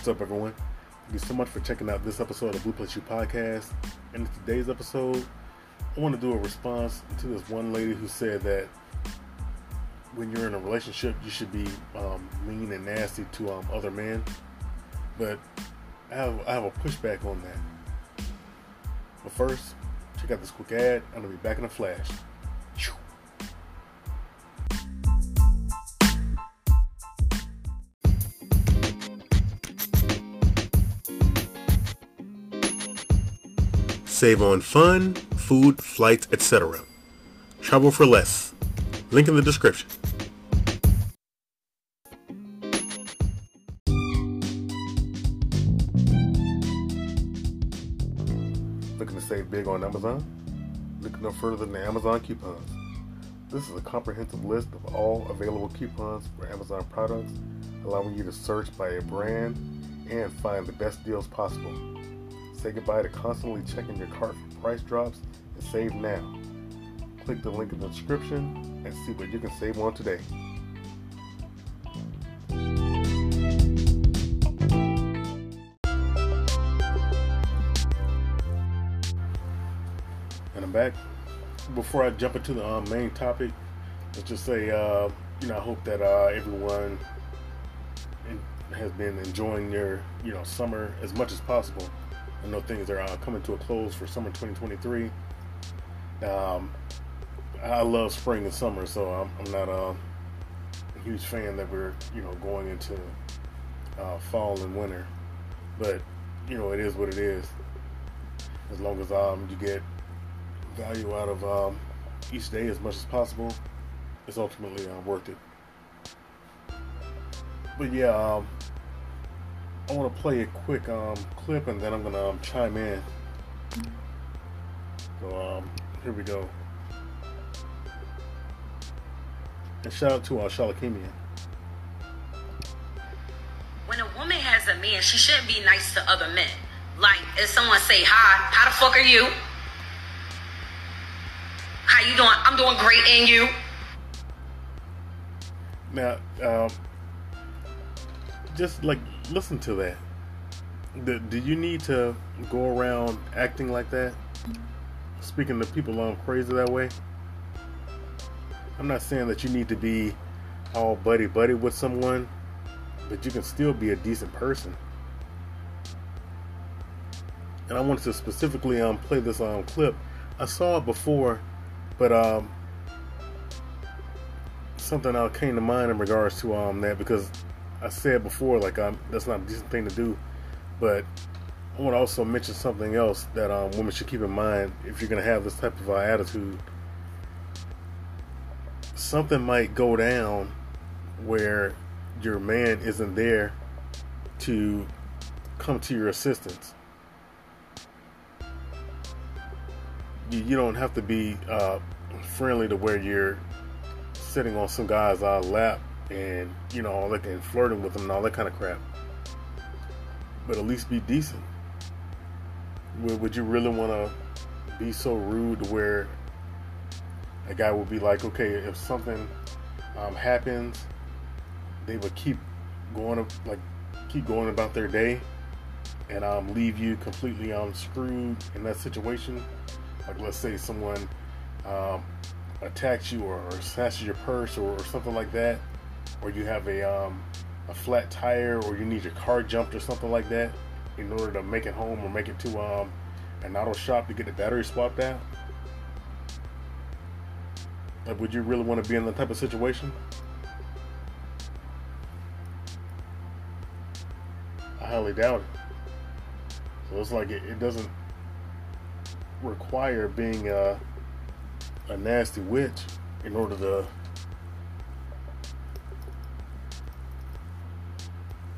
What's up, everyone? Thank you so much for checking out this episode of Blue Plus You podcast. And in today's episode, I want to do a response to this one lady who said that when you're in a relationship, you should be um, mean and nasty to um, other men. But I have, I have a pushback on that. But first, check out this quick ad. I'm going to be back in a flash. Save on fun, food, flights, etc. Travel for less. Link in the description. Looking to save big on Amazon? Look no further than the Amazon coupons. This is a comprehensive list of all available coupons for Amazon products, allowing you to search by a brand and find the best deals possible. Say goodbye to constantly checking your cart for price drops and save now. Click the link in the description and see what you can save on today. And I'm back. Before I jump into the um, main topic, let's just say, uh, you know, I hope that uh, everyone has been enjoying your, you know, summer as much as possible. I know things are uh, coming to a close for summer 2023. Um, I love spring and summer, so I'm, I'm not uh, a huge fan that we're you know going into uh, fall and winter. But you know it is what it is. As long as um, you get value out of um, each day as much as possible, it's ultimately uh, worth it. But yeah. Um, I want to play a quick um, clip and then I'm going to um, chime in. So, um, here we go. And shout out to uh, Shalakimian. When a woman has a man, she shouldn't be nice to other men. Like, if someone say, hi, how the fuck are you? How you doing? I'm doing great, and you? Now, um, just like listen to that. Do, do you need to go around acting like that? Speaking to people on crazy that way? I'm not saying that you need to be all buddy buddy with someone, but you can still be a decent person. And I wanted to specifically um play this um clip. I saw it before, but um something else came to mind in regards to um that because I said before, like that's not a decent thing to do, but I want to also mention something else that um, women should keep in mind if you're going to have this type of uh, attitude. Something might go down where your man isn't there to come to your assistance. You, you don't have to be uh, friendly to where you're sitting on some guy's uh, lap and you know all that and flirting with them and all that kind of crap. But at least be decent. Would, you really want to be so rude where a guy would be like, okay, if something um, happens, they would keep going like keep going about their day and um, leave you completely um, screwed in that situation. Like let's say someone um, attacks you or, or snatches your purse or, or something like that or you have a um, a flat tire, or you need your car jumped or something like that, in order to make it home or make it to um, an auto shop to get the battery swapped out? Like, would you really want to be in that type of situation? I highly doubt it. So it's like it, it doesn't require being a, a nasty witch in order to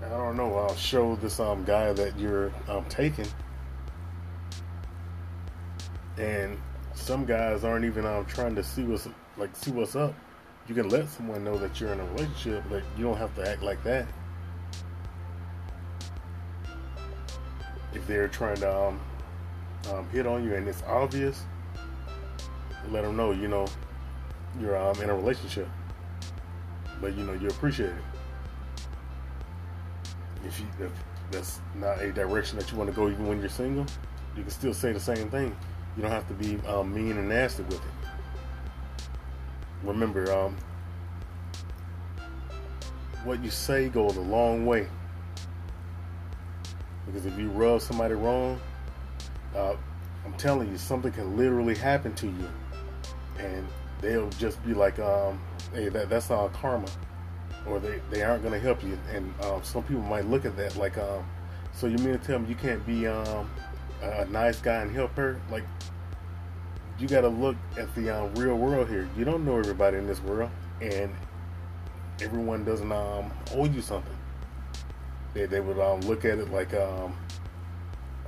I don't know. I'll show this um guy that you're um taking, and some guys aren't even um trying to see what's like see what's up. You can let someone know that you're in a relationship, but you don't have to act like that. If they're trying to um, um hit on you and it's obvious, let them know. You know, you're um in a relationship, but you know you appreciate it if you if that's not a direction that you want to go even when you're single, you can still say the same thing. You don't have to be um, mean and nasty with it. Remember, um, what you say goes a long way. Because if you rub somebody wrong, uh, I'm telling you, something can literally happen to you, and they'll just be like, um, "Hey, that, that's our karma," or they, they aren't going to help you. And um, some people might look at that like, um, "So you mean to tell me you can't be um, a nice guy and help her?" Like, you got to look at the um, real world here. You don't know everybody in this world, and everyone doesn't um, owe you something. They, they would um, look at it like, um,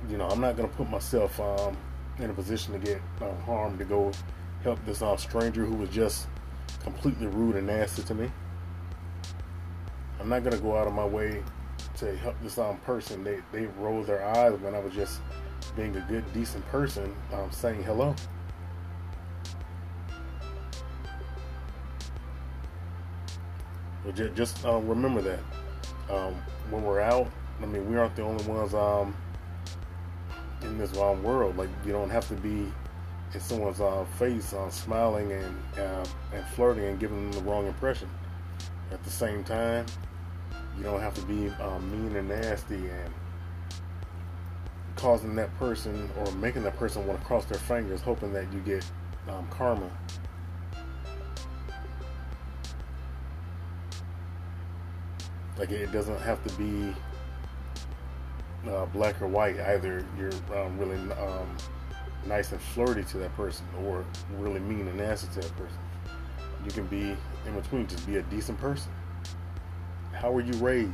you know, I'm not going to put myself um, in a position to get uh, harmed to go help this uh, stranger who was just completely rude and nasty to me. I'm not to go out of my way to help this um, person. They, they rolled their eyes when I was just being a good, decent person um, saying hello. Just, just um, remember that um, when we're out, I mean, we aren't the only ones um, in this world. Like, you don't have to be in someone's uh, face uh, smiling and uh, and flirting and giving them the wrong impression. At the same time, you don't have to be um, mean and nasty and causing that person or making that person want to cross their fingers, hoping that you get um, karma. Like it doesn't have to be uh, black or white. Either you're um, really um, nice and flirty to that person, or really mean and nasty to that person. You can be in between. Just be a decent person. How were you raised?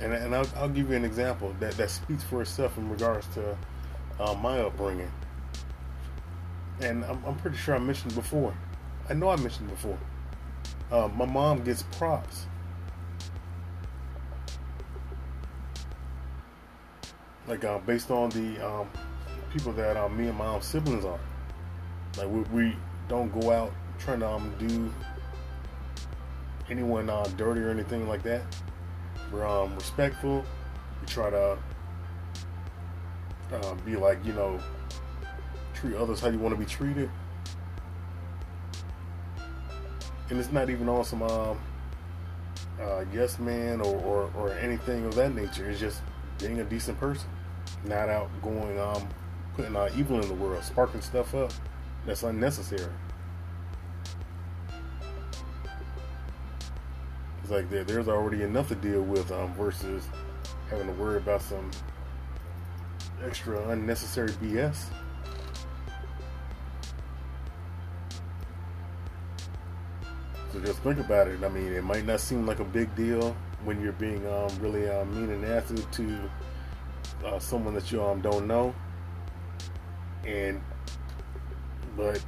And, and I'll, I'll give you an example that, that speaks for itself in regards to uh, my upbringing and I'm, I'm, pretty sure I mentioned before. I know I mentioned before. Uh, my mom gets props. Like uh, based on the um, people that uh, me and my um, siblings are. Like we, we, don't go out trying to um, do anyone uh, dirty or anything like that. We're um, respectful. We try to uh, be like you know treat others how you want to be treated. And it's not even on some um, uh, yes man or, or, or anything of that nature. It's just being a decent person, not out going um putting uh, evil in the world, sparking stuff up that's unnecessary. It's like there, there's already enough to deal with um, versus having to worry about some extra unnecessary BS. So just think about it. I mean, it might not seem like a big deal when you're being um, really um, mean and nasty to uh, someone that you um, don't know. And but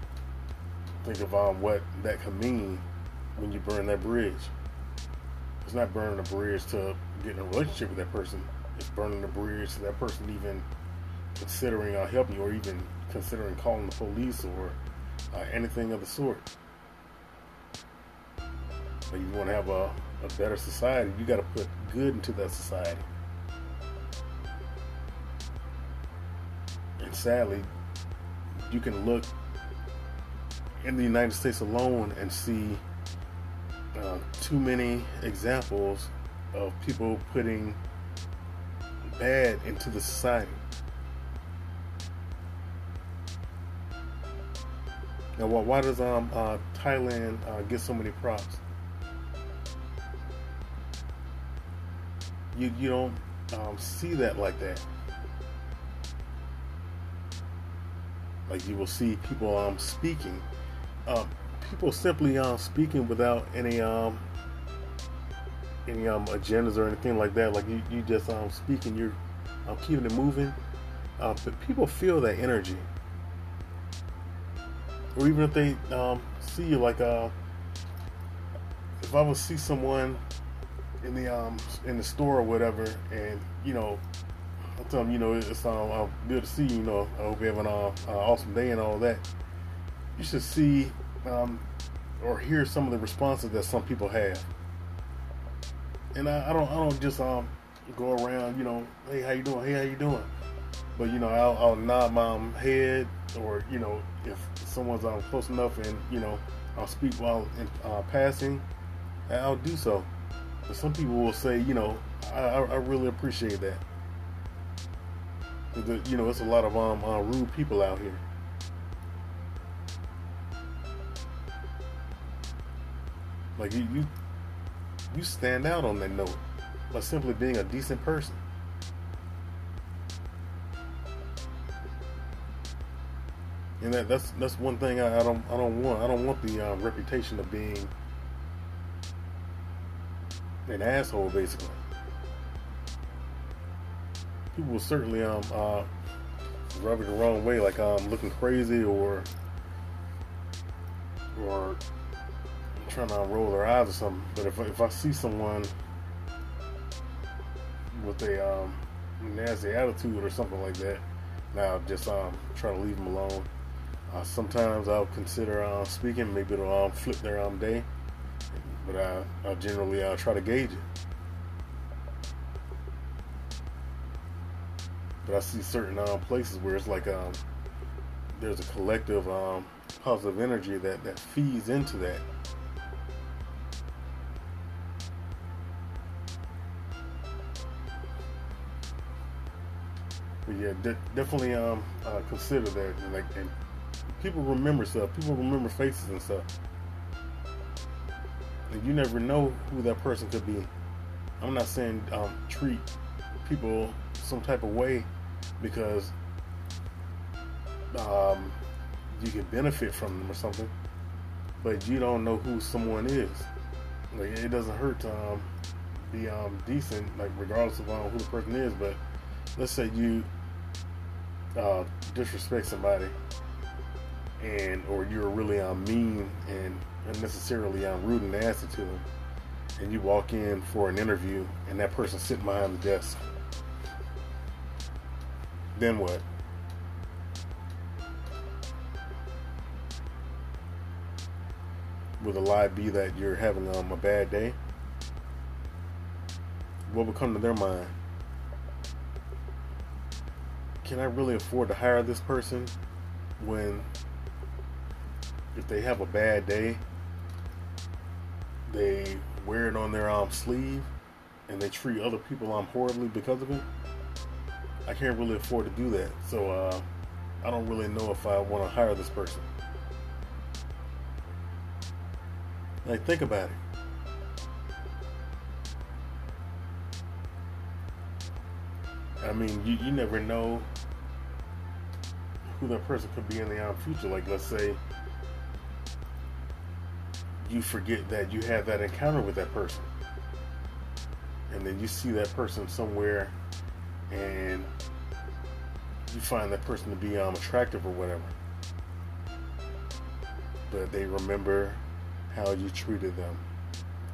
think of um, what that could mean when you burn that bridge. It's not burning a bridge to get in a relationship with that person. It's burning the bridge to that person even considering uh, helping you or even considering calling the police or uh, anything of the sort But you want to have a, a better society, you got to put good into that society. And sadly, you can look in the United States alone and see uh, too many examples of people putting bad into the society. Now, why does um, uh, Thailand uh, get so many props? you you don't um, see that like that. Like you will see people um, speaking, um, people simply um, speaking without any um, any um, agendas or anything like that. Like you, you just um, speaking, you're um, keeping it moving. Uh, but people feel that energy, or even if they um, see you, like uh, if I would see someone in the um in the store or whatever, and you know, I tell them, you know, it's um good to see you. You know, I hope you have an uh, uh, awesome day and all that. You should see um or hear some of the responses that some people have. And I, I don't I don't just um go around, you know, hey how you doing? Hey how you doing? But you know, I'll, I'll nod my um, head, or you know, if someone's um, close enough, and you know, I'll speak while in, uh, passing, I'll do so. But some people will say, you know, I, I really appreciate that. The, you know, it's a lot of um, uh, rude people out here. Like you, you, you stand out on that note by simply being a decent person. And that, that's that's one thing I, I, don't I don't want. I don't want the um, reputation of being an asshole, basically. People will certainly um uh, rub it the wrong way, like I'm um, looking crazy or or trying to roll their eyes or something. But if if I see someone with a um, nasty attitude or something like that, now just um try to leave them alone. Uh, sometimes I'll consider uh, speaking. Maybe it'll um, flip their um, day, but I, I generally I'll try to gauge it. But I see certain um, places where it's like um, there's a collective um, positive energy that, that feeds into that. But yeah, de- definitely um, uh, consider that, and, like, and people remember stuff. People remember faces and stuff. And you never know who that person could be. I'm not saying um, treat people some type of way because um, you can benefit from them or something, but you don't know who someone is. Like it doesn't hurt to um, be um, decent, like regardless of um, who the person is. But let's say you uh, disrespect somebody and or you're really um, mean and unnecessarily um, rude and nasty to them, and you walk in for an interview and that person's sitting behind the desk, then what? Would the lie be that you're having um, a bad day? What would come to their mind? Can I really afford to hire this person when if they have a bad day, they wear it on their um, sleeve and they treat other people um, horribly because of it. I can't really afford to do that. So uh, I don't really know if I want to hire this person. Like, think about it. I mean, you, you never know who that person could be in the future. Like, let's say you forget that you had that encounter with that person. And then you see that person somewhere and you find that person to be um, attractive or whatever. But they remember how you treated them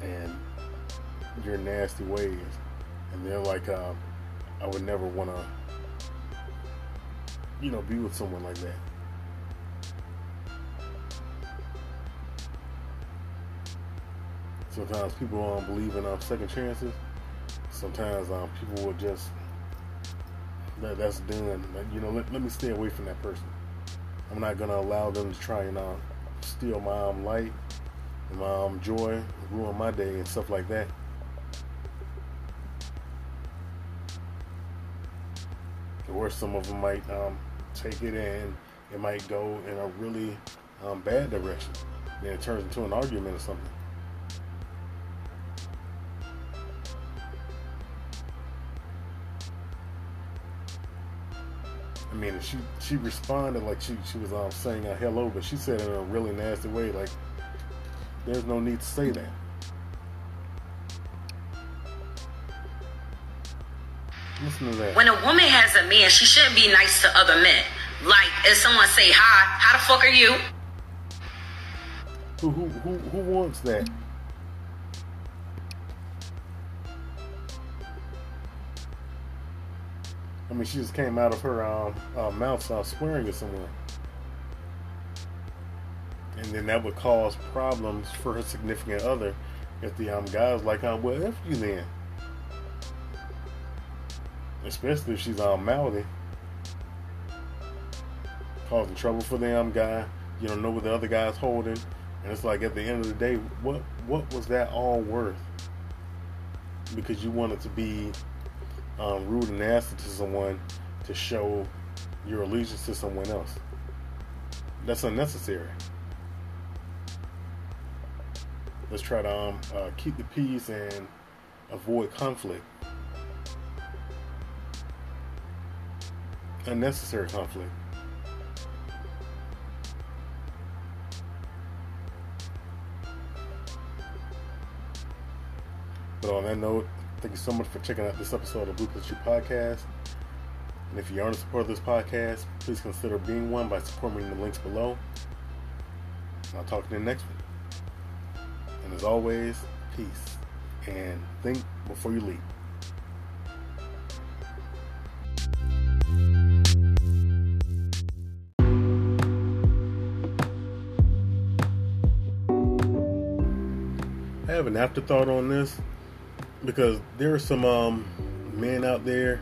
and your nasty ways. And they're like, uh, I would never want to, you know, be with someone like that. Sometimes people don't believe in um, second chances. Sometimes um, people will just that, that's done. You know, let, let me stay away from that person. I'm not gonna allow them to try and uh, steal my um, light my um, joy, ruin my day and stuff like that. Or some of them might um, take it and it might go in a really um, bad direction. Then it turns into an argument or something. I mean, she she responded like she she was um, saying a hello, but she said it in a really nasty way. Like, there's no need to say that. When a woman has a man, she shouldn't be nice to other men. Like, if someone say hi, how the fuck are you? Who who who, who wants that? I mean, she just came out of her um, uh, mouth uh, swearing at someone. and then that would cause problems for her significant other if the um guy's like, "Oh, well, f you then." Especially if she's um mouthy, causing trouble for the guy. You don't know what the other guy's holding, and it's like at the end of the day, what what was that all worth? Because you wanted to be um, rude and nasty to someone to show your allegiance to someone else. That's unnecessary. Let's try to um, uh, keep the peace and avoid conflict. Unnecessary conflict. But on that note, thank you so much for checking out this episode of Blue Plus You Podcast. And if you aren't a supporter of this podcast, please consider being one by supporting the links below. And I'll talk to you next one. And as always, peace. And think before you leave. Afterthought on this because there are some um, men out there.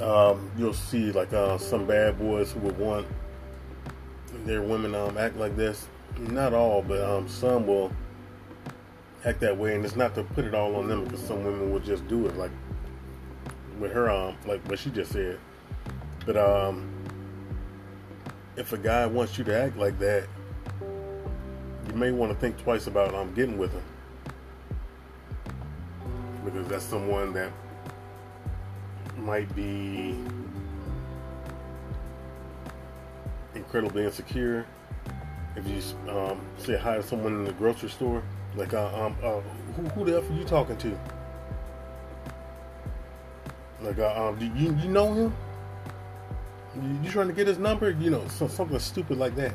Um, you'll see like uh, some bad boys who would want their women um, act like this. Not all, but um, some will act that way, and it's not to put it all on them because some women will just do it, like with her um, like what she just said. But um, if a guy wants you to act like that, may want to think twice about um getting with him because that's someone that might be incredibly insecure. If you um, say hi to someone in the grocery store, like, uh, um, uh, who, who the F are you talking to? Like, uh, um, do you, you know him? You, you trying to get his number? You know, so, something stupid like that.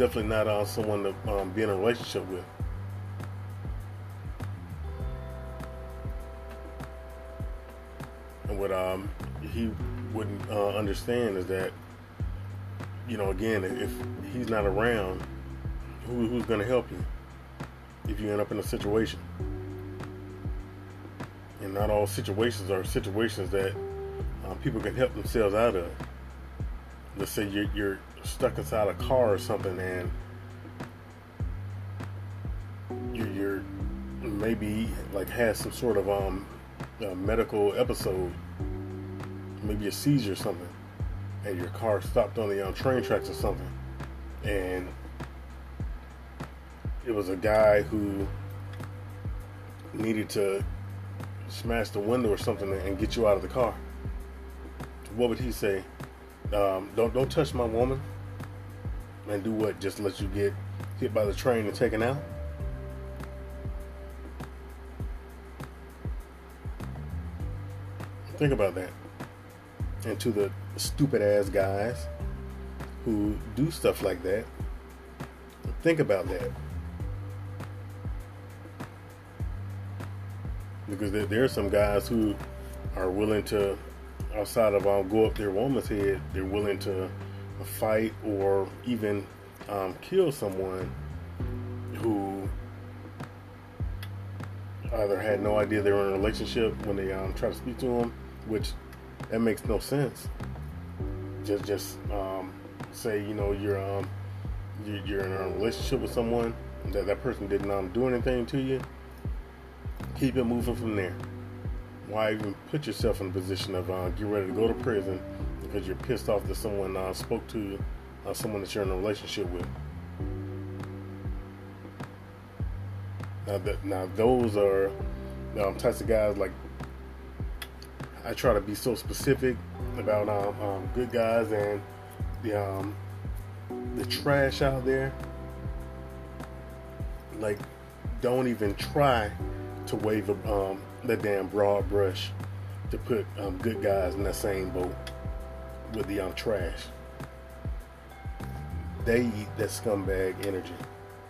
Definitely not uh, someone to um, be in a relationship with. And what um, he wouldn't uh, understand is that, you know, again, if he's not around, who, who's going to help you if you end up in a situation? And not all situations are situations that um, people can help themselves out of. Let's say you're, you're stuck inside a car or something and you, you're maybe like has some sort of um medical episode maybe a seizure or something and your car stopped on the um, train tracks or something and it was a guy who needed to smash the window or something and get you out of the car. What would he say? Um, don't don't touch my woman and do what? Just let you get hit by the train and taken out? Think about that. And to the stupid ass guys who do stuff like that, think about that. Because there, there are some guys who are willing to, outside of um, go up their woman's head, they're willing to fight or even um, kill someone who either had no idea they were in a relationship when they um, try to speak to them, which that makes no sense. Just just um, say you know you're um, you're in a relationship with someone that that person didn't um, do anything to you. Keep it moving from there. Why even put yourself in a position of uh, get ready to go to prison because you're pissed off that someone uh, spoke to uh, someone that you're in a relationship with. Now, that, now those are um, types of guys like I try to be so specific about um, um, good guys and the um, the trash out there. Like, don't even try to wave um, that damn broad brush to put um, good guys in that same boat with the um, trash. They eat that scumbag energy,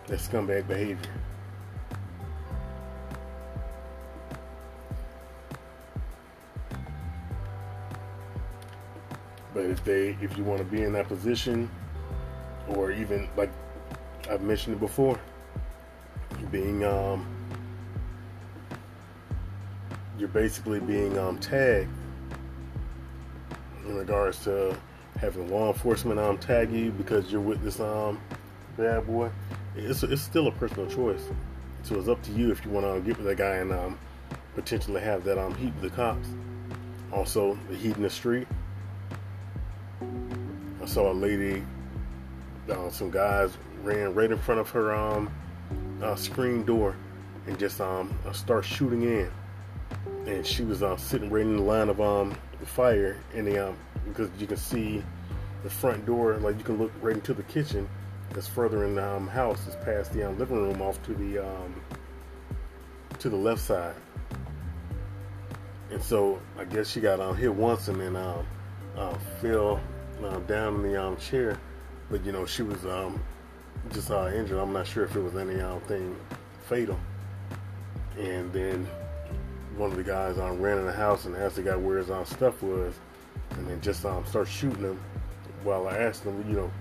that scumbag behavior. But if they, if you want to be in that position, or even like I've mentioned it before, being um, you're basically being um, tagged in regards to having law enforcement um, tag you because you're with this um bad boy. It's it's still a personal choice. So it's up to you if you want to get with that guy and um, potentially have that um heat with the cops. Also, the heat in the street. I saw a lady, uh, some guys ran right in front of her um uh, screen door and just um start shooting in. And she was uh, sitting right in the line of um fire the um because you can see the front door like you can look right into the kitchen that's further in the um, house is past the um, living room off to the um, to the left side. And so I guess she got um, hit once and then um, uh, fell uh, down in the um, chair. But you know she was um, just uh, injured. I'm not sure if it was anything fatal. And then one of the guys um, ran in the house and asked the guy where his um, stuff was and then just um, start shooting him. While I asked him, you know,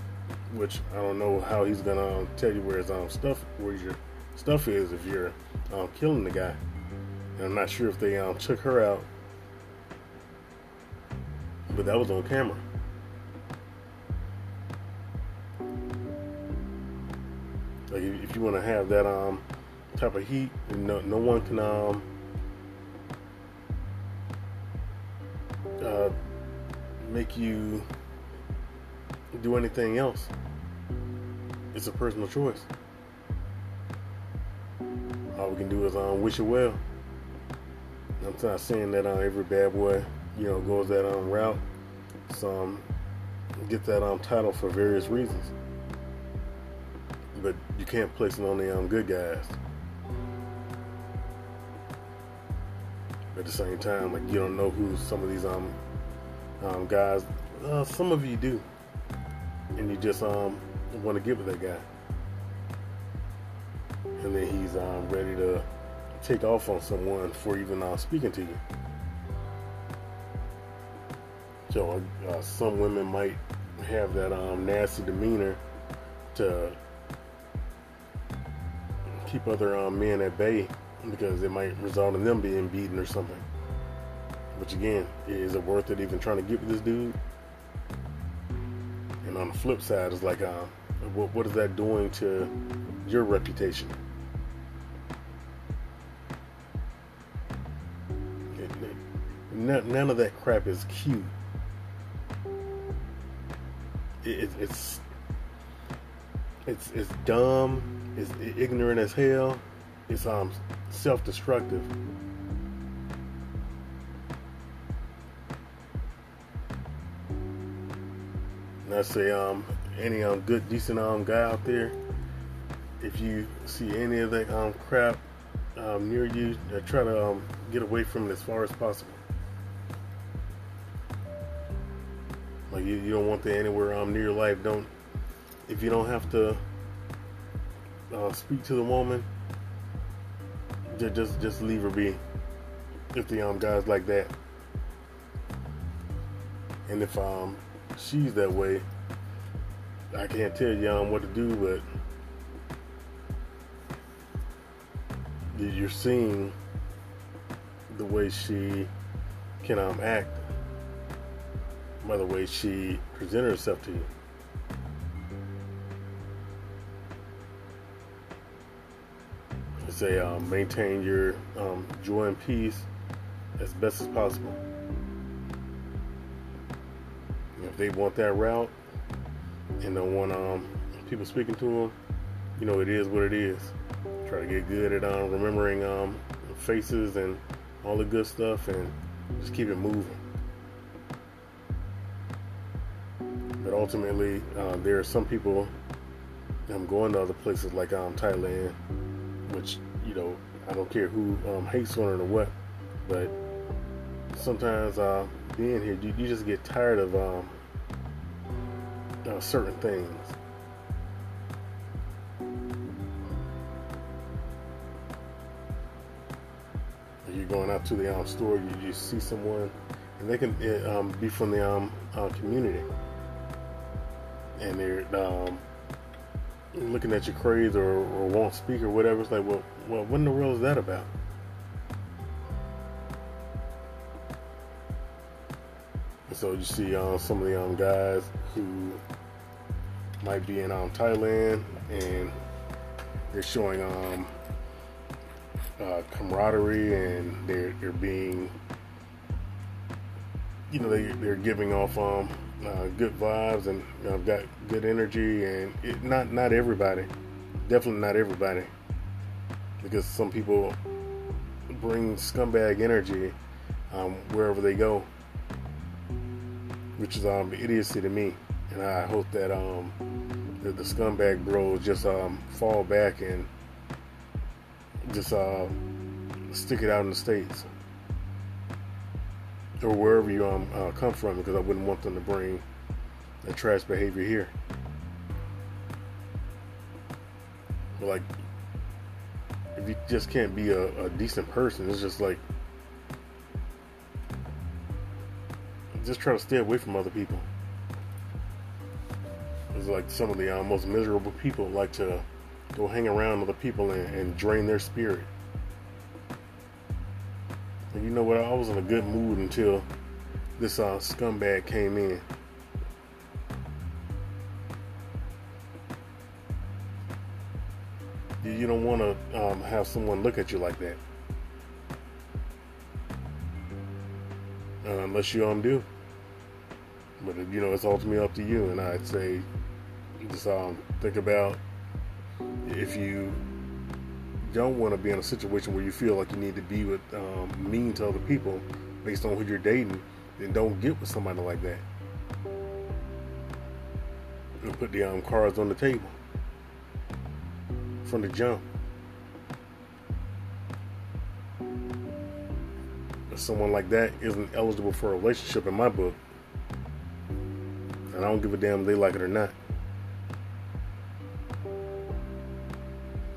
which I don't know how he's gonna um, tell you where his um stuff, where your stuff is if you're um, killing the guy. And I'm not sure if they um, took her out, but that was on camera. Like if you want to have that um type of heat, no no one can um uh, make you do anything else. It's a personal choice. All we can do is um, wish you well. I'm not saying that uh, every bad boy, you know, goes that um, route. Some get that um, title for various reasons, but you can't place it on the um, good guys. At the same time, like you don't know who some of these um um, guys, uh, some of you do, and you just um, want to get with that guy, and then he's um, ready to take off on someone for even uh, speaking to you. So uh, some women might have that um, nasty demeanor to keep other um, men at bay because it might result in them being beaten or something. Which again, is it worth it even trying to get with this dude? And on the flip side, it's like, uh, what, what is that doing to your reputation? None, of that crap is cute. It, it's it's it's dumb. It's ignorant as hell. It's um self-destructive. And I say, um, any um good, decent um guy out there, if you see any of that um crap um, near you, uh, try to um, get away from it as far as possible. Like you, you don't want that anywhere um near your life. Don't if you don't have to uh, speak to the woman, just just just leave her be. If the um guys like that, and if um she's that way. I can't tell y'all what to do, but you're seeing the way she can um, act by the way she presented herself to you. Say, um, maintain your um, joy and peace as best as possible if they want that route and don't want um, people speaking to them, you know, it is what it is. Try to get good at um, remembering um, faces and all the good stuff and just keep it moving. But ultimately, uh, there are some people um, going to other places like um, Thailand, which, you know, I don't care who um, hates on it or what, but sometimes uh, being here, you, you just get tired of um, uh, certain things. You're going out to the um, store, you, you see someone and they can uh, um, be from the um, uh, community, and they're um, looking at you crazy or, or won't speak or whatever. It's like, well, well, what in the world is that about? And so you see uh, some of the um, guys who might be in um, Thailand and they're showing um, uh, camaraderie and they're they're being you know they they're giving off um uh, good vibes and you know, got good energy and it, not not everybody definitely not everybody because some people bring scumbag energy um, wherever they go which is um idiocy to me and I hope that um the, the scumbag bros just um fall back and just uh, stick it out in the states or wherever you um, uh, come from because I wouldn't want them to bring that trash behavior here. Like, if you just can't be a, a decent person, it's just like, just try to stay away from other people. It's like some of the uh, most miserable people like to go hang around other people and, and drain their spirit. And you know what? I was in a good mood until this uh, scumbag came in. You don't want to um, have someone look at you like that. Uh, unless you um do. But you know, it's ultimately up to you. And I'd say, just um, think about if you don't want to be in a situation where you feel like you need to be with um, mean to other people based on who you're dating, then don't get with somebody like that. And put the um, cards on the table from the jump. Someone like that isn't eligible for a relationship in my book. And I don't give a damn if they like it or not.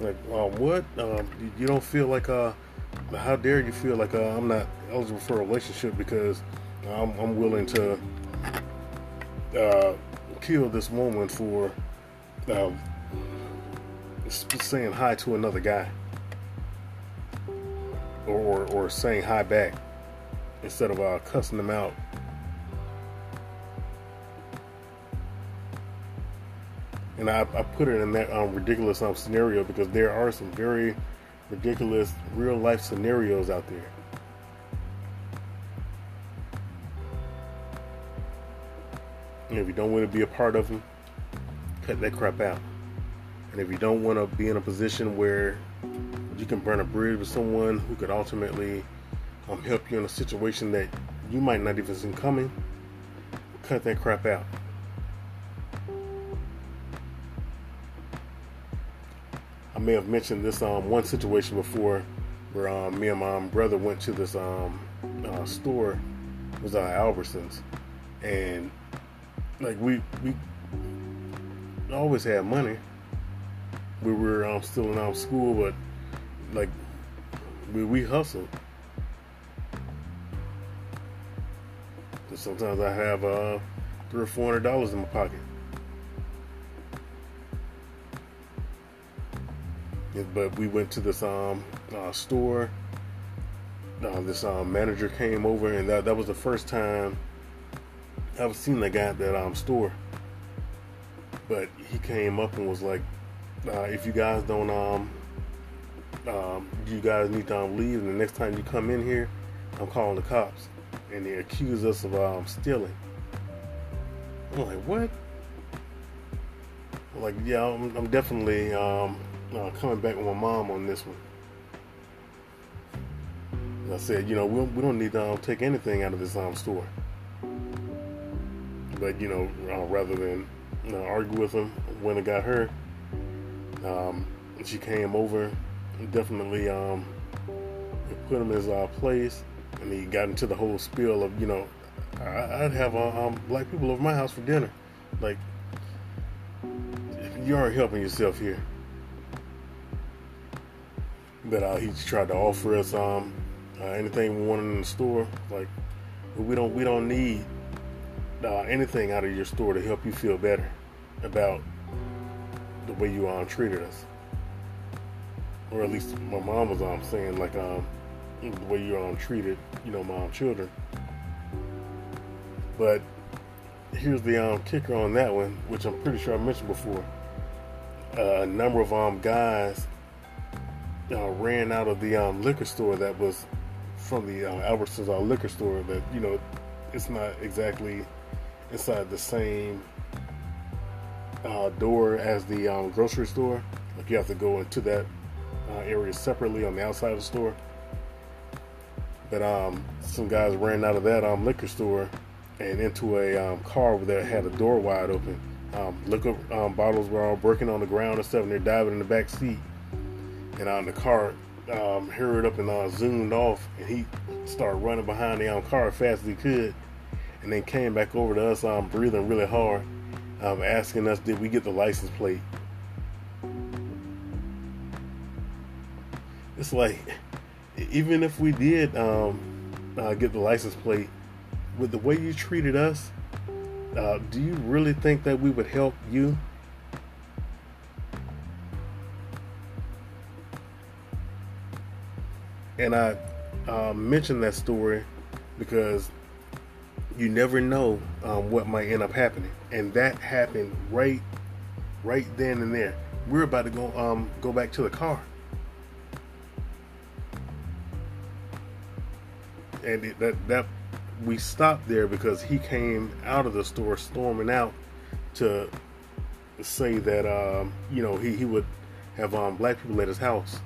Like, um, what? Um, you don't feel like, uh, how dare you feel like uh, I'm not eligible for a relationship because I'm, I'm willing to uh, kill this woman for uh, saying hi to another guy or, or, or saying hi back instead of uh, cussing them out and I, I put it in that um, ridiculous um, scenario because there are some very ridiculous real life scenarios out there. And if you don't want to be a part of them, cut that crap out. And if you don't want to be in a position where you can burn a bridge with someone who could ultimately um, help you in a situation that you might not even see coming, cut that crap out. I may have mentioned this um, one situation before where um, me and my brother went to this um, uh, store. It was uh, Albertsons, and like we we always had money. We were um, still in our school, but like we we hustled. So sometimes I have uh, three or four hundred dollars in my pocket. but we went to this um, uh, store. Uh, this um, manager came over, and that, that was the first time I've seen the guy at that um, store. But he came up and was like, uh, "If you guys don't um, um, you guys need to um, leave, and the next time you come in here, I'm calling the cops." And they accuse us of um, stealing. I'm like, "What?" Like, yeah, I'm, I'm definitely um, uh, coming back with my mom on this one. I said, you know, we, we don't need to um, take anything out of this um, store. But, you know, uh, rather than you know, argue with him when it got her, um, she came over definitely um, put him in his uh, place. And he got into the whole spiel of, you know, I, would have uh, um, black people over my house for dinner. Like, you aren't helping yourself here But uh, he tried to offer us um, uh, anything we wanted in the store. Like, we don't we don't need uh, anything out of your store to help you feel better about the way you um, treated us, or at least my mom was um, saying like um, the way you um, treated you know my children. But here's the um, kicker on that one, which I'm pretty sure I mentioned before. Uh, a number of um, guys uh, ran out of the um, liquor store that was from the uh, Albertsons uh, liquor store that you know it's not exactly inside the same uh, door as the um, grocery store. Like you have to go into that uh, area separately on the outside of the store. But um, some guys ran out of that um, liquor store and into a um, car that had a door wide open. Um, liquor um, bottles were all breaking on the ground and stuff, and they're diving in the back seat. And um, the car um, hurried up and uh, zoomed off, and he started running behind the um, car as fast as he could, and then came back over to us, um, breathing really hard, um, asking us, "Did we get the license plate?" It's like, even if we did um, uh, get the license plate, with the way you treated us, uh, do you really think that we would help you? And I uh, mentioned that story because you never know um, what might end up happening, and that happened right, right then and there. We're about to go um, go back to the car, and it, that that we stopped there because he came out of the store storming out to say that um, you know he, he would have um, black people at his house.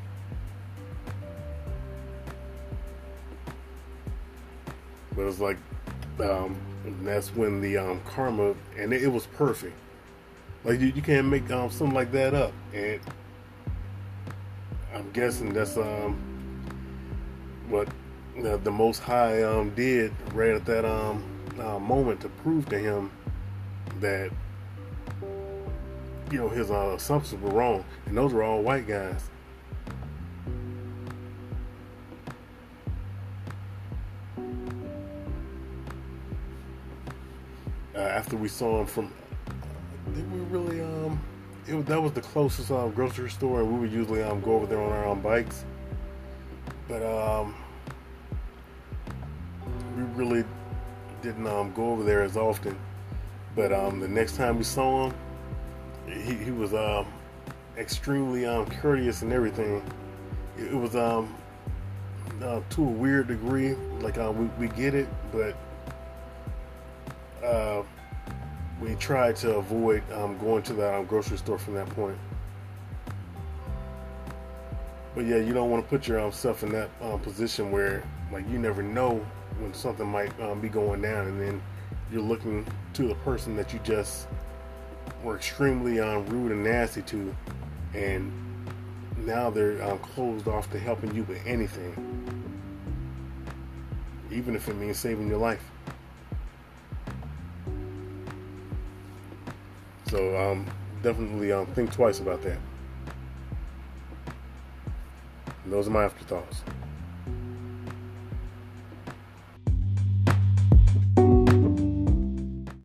But it's like um, that's when the um, karma and it, it, was perfect. Like you, you can't make um, something like that up, and I'm guessing that's um what the, the Most High um, did right at that um, uh, moment to prove to him that you know his uh, assumptions were wrong, and those were all white guys. After we saw him from, did we really um, it, that was the closest um, grocery store, and we would usually um go over there on our own bikes, but um we really didn't um, go over there as often. But um, the next time we saw him, he, he was um, extremely um, courteous and everything. It, it was um, uh, to a weird degree. Like uh, we, we get it, but uh, we tried to avoid um, going to the um, grocery store from that point. But yeah, you don't want to put yourself in that um, position where like you never know when something might um, be going down, and then you're looking to the person that you just were extremely um, rude and nasty to, and now they're um, closed off to helping you with anything, even if it means saving your life. So um, definitely um, think twice about that. And those are my afterthoughts.